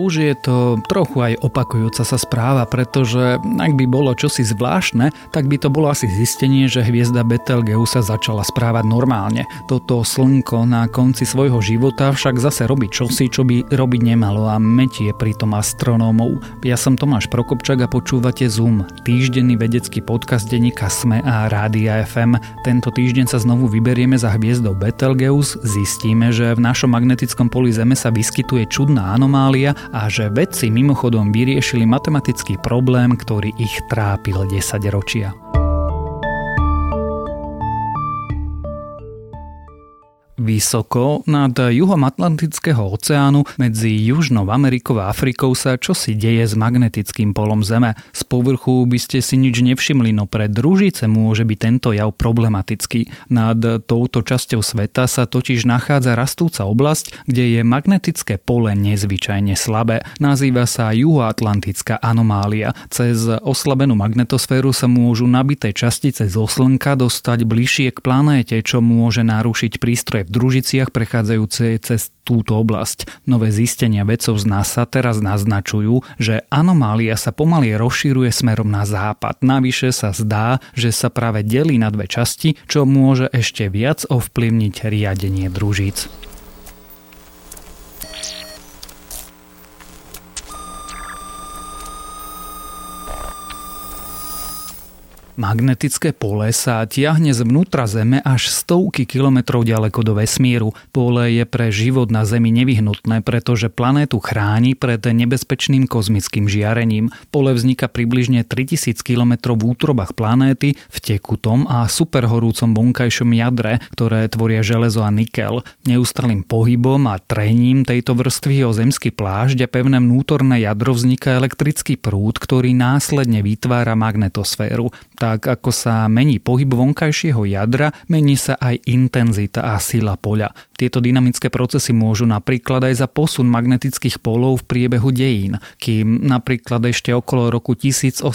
Už je to trochu aj opakujúca sa správa, pretože ak by bolo čosi zvláštne, tak by to bolo asi zistenie, že hviezda Betelgeuse začala správať normálne. Toto slnko na konci svojho života však zase robí čosi, čo by robiť nemalo a metie pritom astronómov. Ja som Tomáš Prokopčak a počúvate Zoom, týždenný vedecký podcast denníka SME a Rádia FM. Tento týždeň sa znovu vyberieme za hviezdou Betelgeuse, zistíme, že v našom magnetickom poli Zeme sa vyskytuje čudná anomália a že vedci mimochodom vyriešili matematický problém, ktorý ich trápil 10 ročia. Vysoko nad juhom Atlantického oceánu medzi Južnou Amerikou a Afrikou sa čosi deje s magnetickým polom Zeme. Z povrchu by ste si nič nevšimli, no pre družice môže byť tento jav problematický. Nad touto časťou sveta sa totiž nachádza rastúca oblasť, kde je magnetické pole nezvyčajne slabé. Nazýva sa juhoatlantická anomália. Cez oslabenú magnetosféru sa môžu nabité častice zo Slnka dostať bližšie k planéte, čo môže narušiť prístroje družiciach prechádzajúce cez túto oblasť. Nové zistenia vedcov z NASA teraz naznačujú, že anomália sa pomaly rozširuje smerom na západ. Navyše sa zdá, že sa práve delí na dve časti, čo môže ešte viac ovplyvniť riadenie družíc. Magnetické pole sa tiahne zvnútra Zeme až stovky kilometrov ďaleko do vesmíru. Pole je pre život na Zemi nevyhnutné, pretože planétu chráni pred nebezpečným kozmickým žiarením. Pole vzniká približne 3000 km v útrobách planéty v tekutom a superhorúcom vonkajšom jadre, ktoré tvoria železo a nikel. Neustalým pohybom a trením tejto vrstvy o zemský plášť a pevné vnútorné jadro vzniká elektrický prúd, ktorý následne vytvára magnetosféru. Tá tak ako sa mení pohyb vonkajšieho jadra, mení sa aj intenzita a sila poľa. Tieto dynamické procesy môžu napríklad aj za posun magnetických polov v priebehu dejín, kým napríklad ešte okolo roku 1830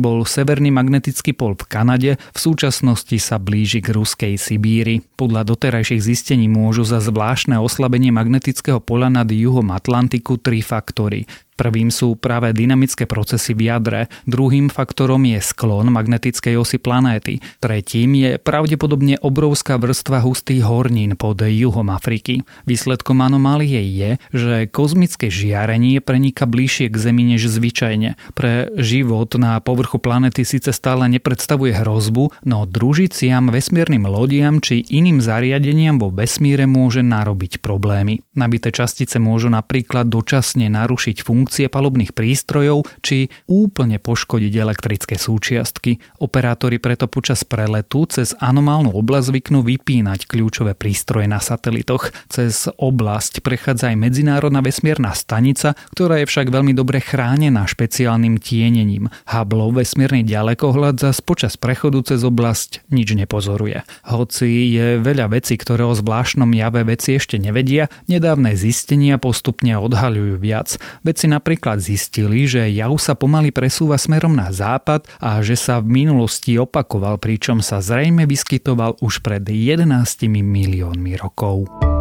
bol severný magnetický pol v Kanade, v súčasnosti sa blíži k ruskej Sibíri. Podľa doterajších zistení môžu za zvláštne oslabenie magnetického pola nad juhom Atlantiku tri faktory. Prvým sú práve dynamické procesy v jadre, druhým faktorom je sklon magnetickej osy planéty, tretím je pravdepodobne obrovská vrstva hustých hornín pod juhom Afriky. Výsledkom anomálie je, že kozmické žiarenie prenika bližšie k Zemi než zvyčajne. Pre život na povrchu planéty síce stále nepredstavuje hrozbu, no družiciam, vesmírnym lodiam či iným zariadeniam vo vesmíre môže narobiť problémy. Nabité častice môžu napríklad dočasne narušiť funkciu funkcie palubných prístrojov či úplne poškodiť elektrické súčiastky. Operátori preto počas preletu cez anomálnu oblasť zvyknú vypínať kľúčové prístroje na satelitoch. Cez oblasť prechádza aj medzinárodná vesmierna stanica, ktorá je však veľmi dobre chránená špeciálnym tienením. Hubble vesmírny ďalekohľad zas počas prechodu cez oblasť nič nepozoruje. Hoci je veľa vecí, ktoré o zvláštnom jave veci ešte nevedia, nedávne zistenia postupne odhaľujú viac. Veci napríklad zistili, že jav sa pomaly presúva smerom na západ a že sa v minulosti opakoval, pričom sa zrejme vyskytoval už pred 11 miliónmi rokov.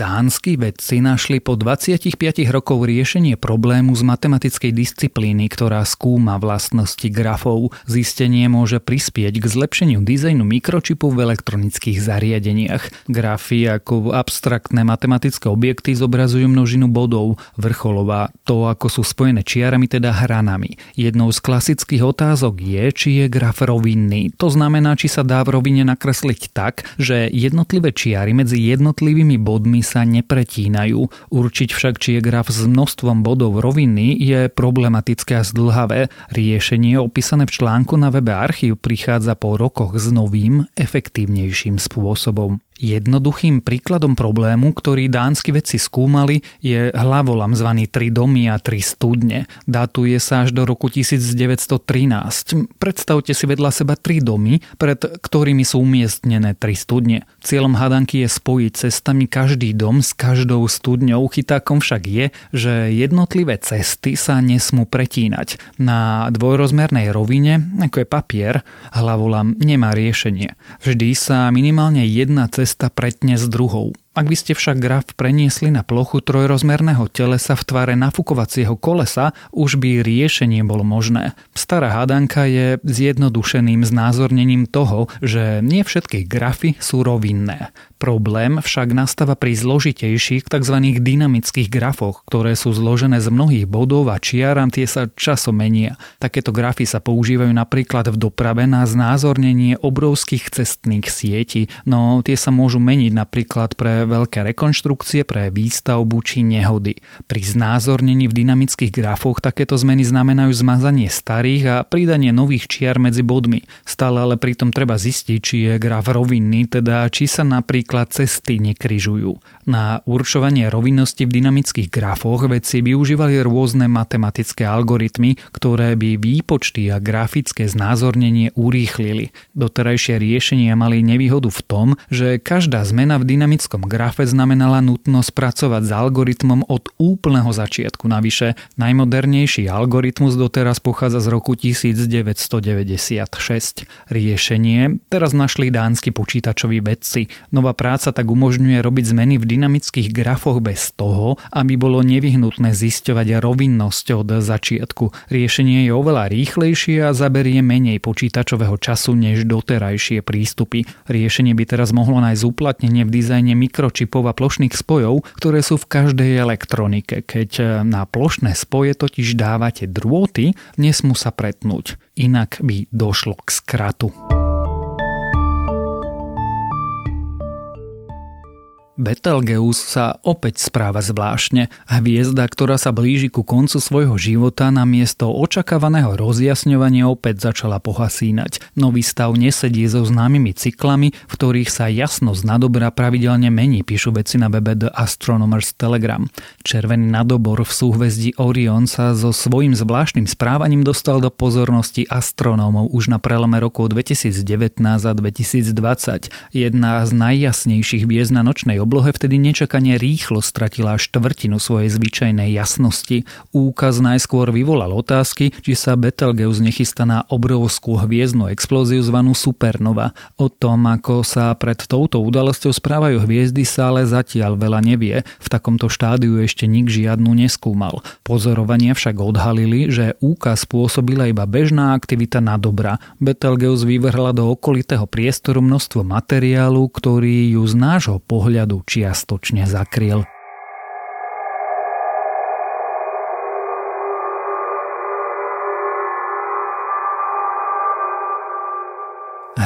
Dánsky vedci našli po 25 rokov riešenie problému z matematickej disciplíny, ktorá skúma vlastnosti grafov. Zistenie môže prispieť k zlepšeniu dizajnu mikročipu v elektronických zariadeniach. Grafy ako abstraktné matematické objekty zobrazujú množinu bodov. Vrcholová to, ako sú spojené čiarami, teda hranami. Jednou z klasických otázok je, či je graf rovinný. To znamená, či sa dá v rovine nakresliť tak, že jednotlivé čiary medzi jednotlivými bodmi sa nepretínajú. Určiť však, či je graf s množstvom bodov roviny je problematické a zdlhavé. Riešenie opísané v článku na webe Archív prichádza po rokoch s novým, efektívnejším spôsobom. Jednoduchým príkladom problému, ktorý dánsky vedci skúmali, je hlavolam zvaný Tri domy a Tri studne. Datuje sa až do roku 1913. Predstavte si vedľa seba tri domy, pred ktorými sú umiestnené tri studne. Cieľom hadanky je spojiť cestami každý dom s každou studňou. Chytákom však je, že jednotlivé cesty sa nesmú pretínať. Na dvojrozmernej rovine, ako je papier, hlavolam nemá riešenie. Vždy sa minimálne jedna cesta cesta pretne s druhou. Ak by ste však graf preniesli na plochu trojrozmerného telesa v tvare nafúkovacieho kolesa, už by riešenie bolo možné. Stará hádanka je zjednodušeným znázornením toho, že nie všetky grafy sú rovinné. Problém však nastáva pri zložitejších tzv. dynamických grafoch, ktoré sú zložené z mnohých bodov a čiar tie sa časom menia. Takéto grafy sa používajú napríklad v doprave na znázornenie obrovských cestných sietí, no tie sa môžu meniť napríklad pre veľké rekonštrukcie, pre výstavbu či nehody. Pri znázornení v dynamických grafoch takéto zmeny znamenajú zmazanie starých a pridanie nových čiar medzi bodmi. Stále ale pritom treba zistiť, či je graf rovinný, teda či sa napríklad cesty nekryžujú. Na určovanie rovinnosti v dynamických grafoch vedci využívali rôzne matematické algoritmy, ktoré by výpočty a grafické znázornenie urýchlili. Doterajšie riešenia mali nevýhodu v tom, že každá zmena v dynamickom grafe znamenala nutnosť pracovať s algoritmom od úplného začiatku. Navyše, najmodernejší algoritmus doteraz pochádza z roku 1996. Riešenie teraz našli dánsky počítačoví vedci. Nová práca tak umožňuje robiť zmeny v dynamických grafoch bez toho, aby bolo nevyhnutné zisťovať rovinnosť od začiatku. Riešenie je oveľa rýchlejšie a zaberie menej počítačového času než doterajšie prístupy. Riešenie by teraz mohlo nájsť uplatnenie v dizajne mikročipov a plošných spojov, ktoré sú v každej elektronike. Keď na plošné spoje totiž dávate drôty, nesmú sa pretnúť. Inak by došlo k skratu. Betelgeuse sa opäť správa zvláštne. Hviezda, ktorá sa blíži ku koncu svojho života, na miesto očakávaného rozjasňovania opäť začala pohasínať. Nový stav nesedí so známymi cyklami, v ktorých sa jasnosť nadobra pravidelne mení, píšu veci na webe The Astronomer's Telegram. Červený nadobor v súhvezdí Orion sa so svojím zvláštnym správaním dostal do pozornosti astronómov už na prelome rokov 2019 a 2020. Jedna z najjasnejších hviezd na nočnej oblohe vtedy nečakane rýchlo stratila štvrtinu svojej zvyčajnej jasnosti. Úkaz najskôr vyvolal otázky, či sa Betelgeuse nechystá na obrovskú hviezdnu explóziu zvanú supernova. O tom, ako sa pred touto udalosťou správajú hviezdy, sa ale zatiaľ veľa nevie. V takomto štádiu ešte nik žiadnu neskúmal. Pozorovania však odhalili, že úkaz spôsobila iba bežná aktivita na dobra. Betelgeuse vyvrhla do okolitého priestoru množstvo materiálu, ktorý ju z nášho pohľadu čiastočne zakryl.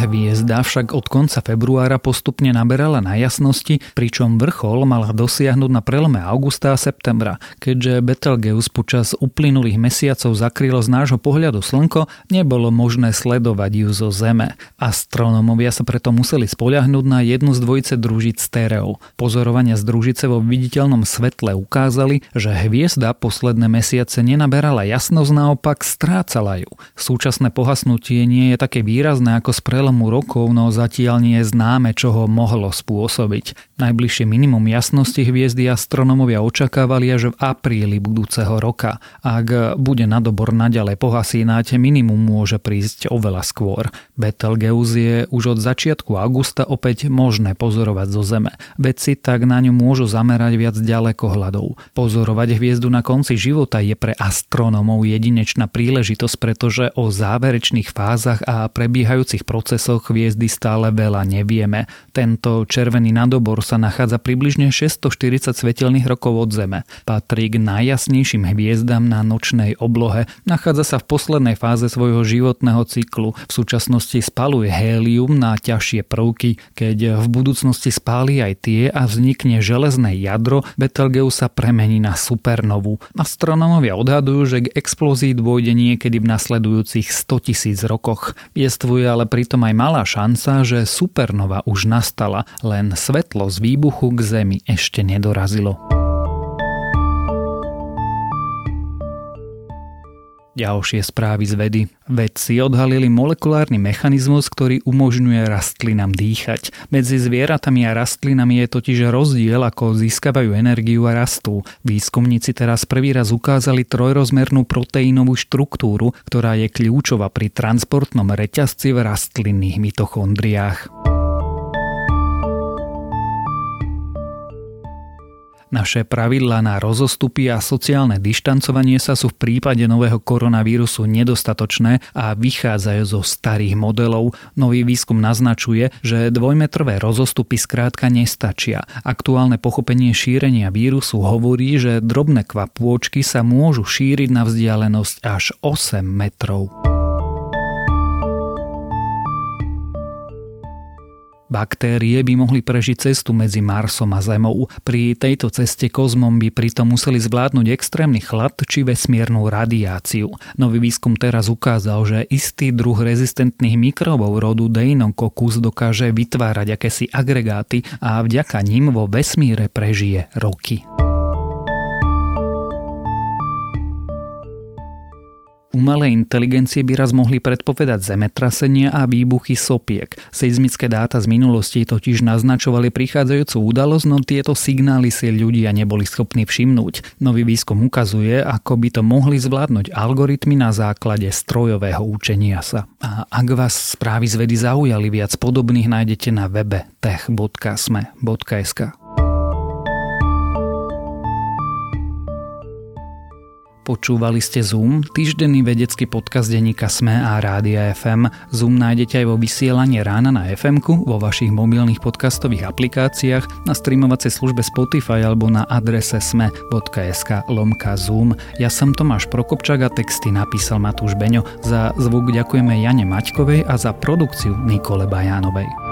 Hviezda však od konca februára postupne naberala na jasnosti, pričom vrchol mala dosiahnuť na prelome augusta a septembra. Keďže Betelgeuse počas uplynulých mesiacov zakrylo z nášho pohľadu slnko, nebolo možné sledovať ju zo Zeme. Astronómovia sa preto museli spoľahnúť na jednu z dvojice družic stereo. Pozorovania z družice vo viditeľnom svetle ukázali, že hviezda posledné mesiace nenaberala jasnosť, naopak strácala ju. Súčasné pohasnutie nie je také výrazné ako s prelom prelomu rokov, no zatiaľ nie je známe, čo ho mohlo spôsobiť. Najbližšie minimum jasnosti hviezdy astronomovia očakávali až v apríli budúceho roka. Ak bude nadobor naďalej pohasínať, minimum môže prísť oveľa skôr. Betelgeuse je už od začiatku augusta opäť možné pozorovať zo Zeme. Vedci tak na ňu môžu zamerať viac ďalekohľadov. Pozorovať hviezdu na konci života je pre astronómov jedinečná príležitosť, pretože o záverečných fázach a prebiehajúcich procesoch procesoch hviezdy stále veľa nevieme. Tento červený nadobor sa nachádza približne 640 svetelných rokov od Zeme. Patrí k najjasnejším hviezdam na nočnej oblohe. Nachádza sa v poslednej fáze svojho životného cyklu. V súčasnosti spaluje hélium na ťažšie prvky. Keď v budúcnosti spáli aj tie a vznikne železné jadro, Betelgeuse sa premení na supernovu. Astronómovia odhadujú, že k explózii dôjde niekedy v nasledujúcich 100 tisíc rokoch. Jestvuje ale pritom malá šanca, že supernova už nastala, len svetlo z výbuchu k Zemi ešte nedorazilo. Ďalšie správy z vedy. Vedci odhalili molekulárny mechanizmus, ktorý umožňuje rastlinám dýchať. Medzi zvieratami a rastlinami je totiž rozdiel, ako získavajú energiu a rastú. Výskumníci teraz prvý raz ukázali trojrozmernú proteínovú štruktúru, ktorá je kľúčová pri transportnom reťazci v rastlinných mitochondriách. Naše pravidlá na rozostupy a sociálne dištancovanie sa sú v prípade nového koronavírusu nedostatočné a vychádzajú zo starých modelov. Nový výskum naznačuje, že dvojmetrové rozostupy skrátka nestačia. Aktuálne pochopenie šírenia vírusu hovorí, že drobné kvapôčky sa môžu šíriť na vzdialenosť až 8 metrov. Baktérie by mohli prežiť cestu medzi Marsom a Zemou. Pri tejto ceste kozmom by pritom museli zvládnuť extrémny chlad či vesmírnu radiáciu. Nový výskum teraz ukázal, že istý druh rezistentných mikrobov rodu Deinococcus dokáže vytvárať akési agregáty a vďaka nim vo vesmíre prežije roky. Umelé inteligencie by raz mohli predpovedať zemetrasenia a výbuchy sopiek. Seizmické dáta z minulosti totiž naznačovali prichádzajúcu udalosť, no tieto signály si ľudia neboli schopní všimnúť. Nový výskum ukazuje, ako by to mohli zvládnuť algoritmy na základe strojového učenia sa. A ak vás správy z vedy zaujali viac podobných, nájdete na webe tech.sme.sk. Počúvali ste Zoom, týždenný vedecký podcast denníka Sme a Rádia FM. Zoom nájdete aj vo vysielaní rána na fm vo vašich mobilných podcastových aplikáciách, na streamovacej službe Spotify alebo na adrese sme.sk lomka Zoom. Ja som Tomáš Prokopčák a texty napísal Matúš Beňo. Za zvuk ďakujeme Jane Maťkovej a za produkciu Nikole Bajánovej.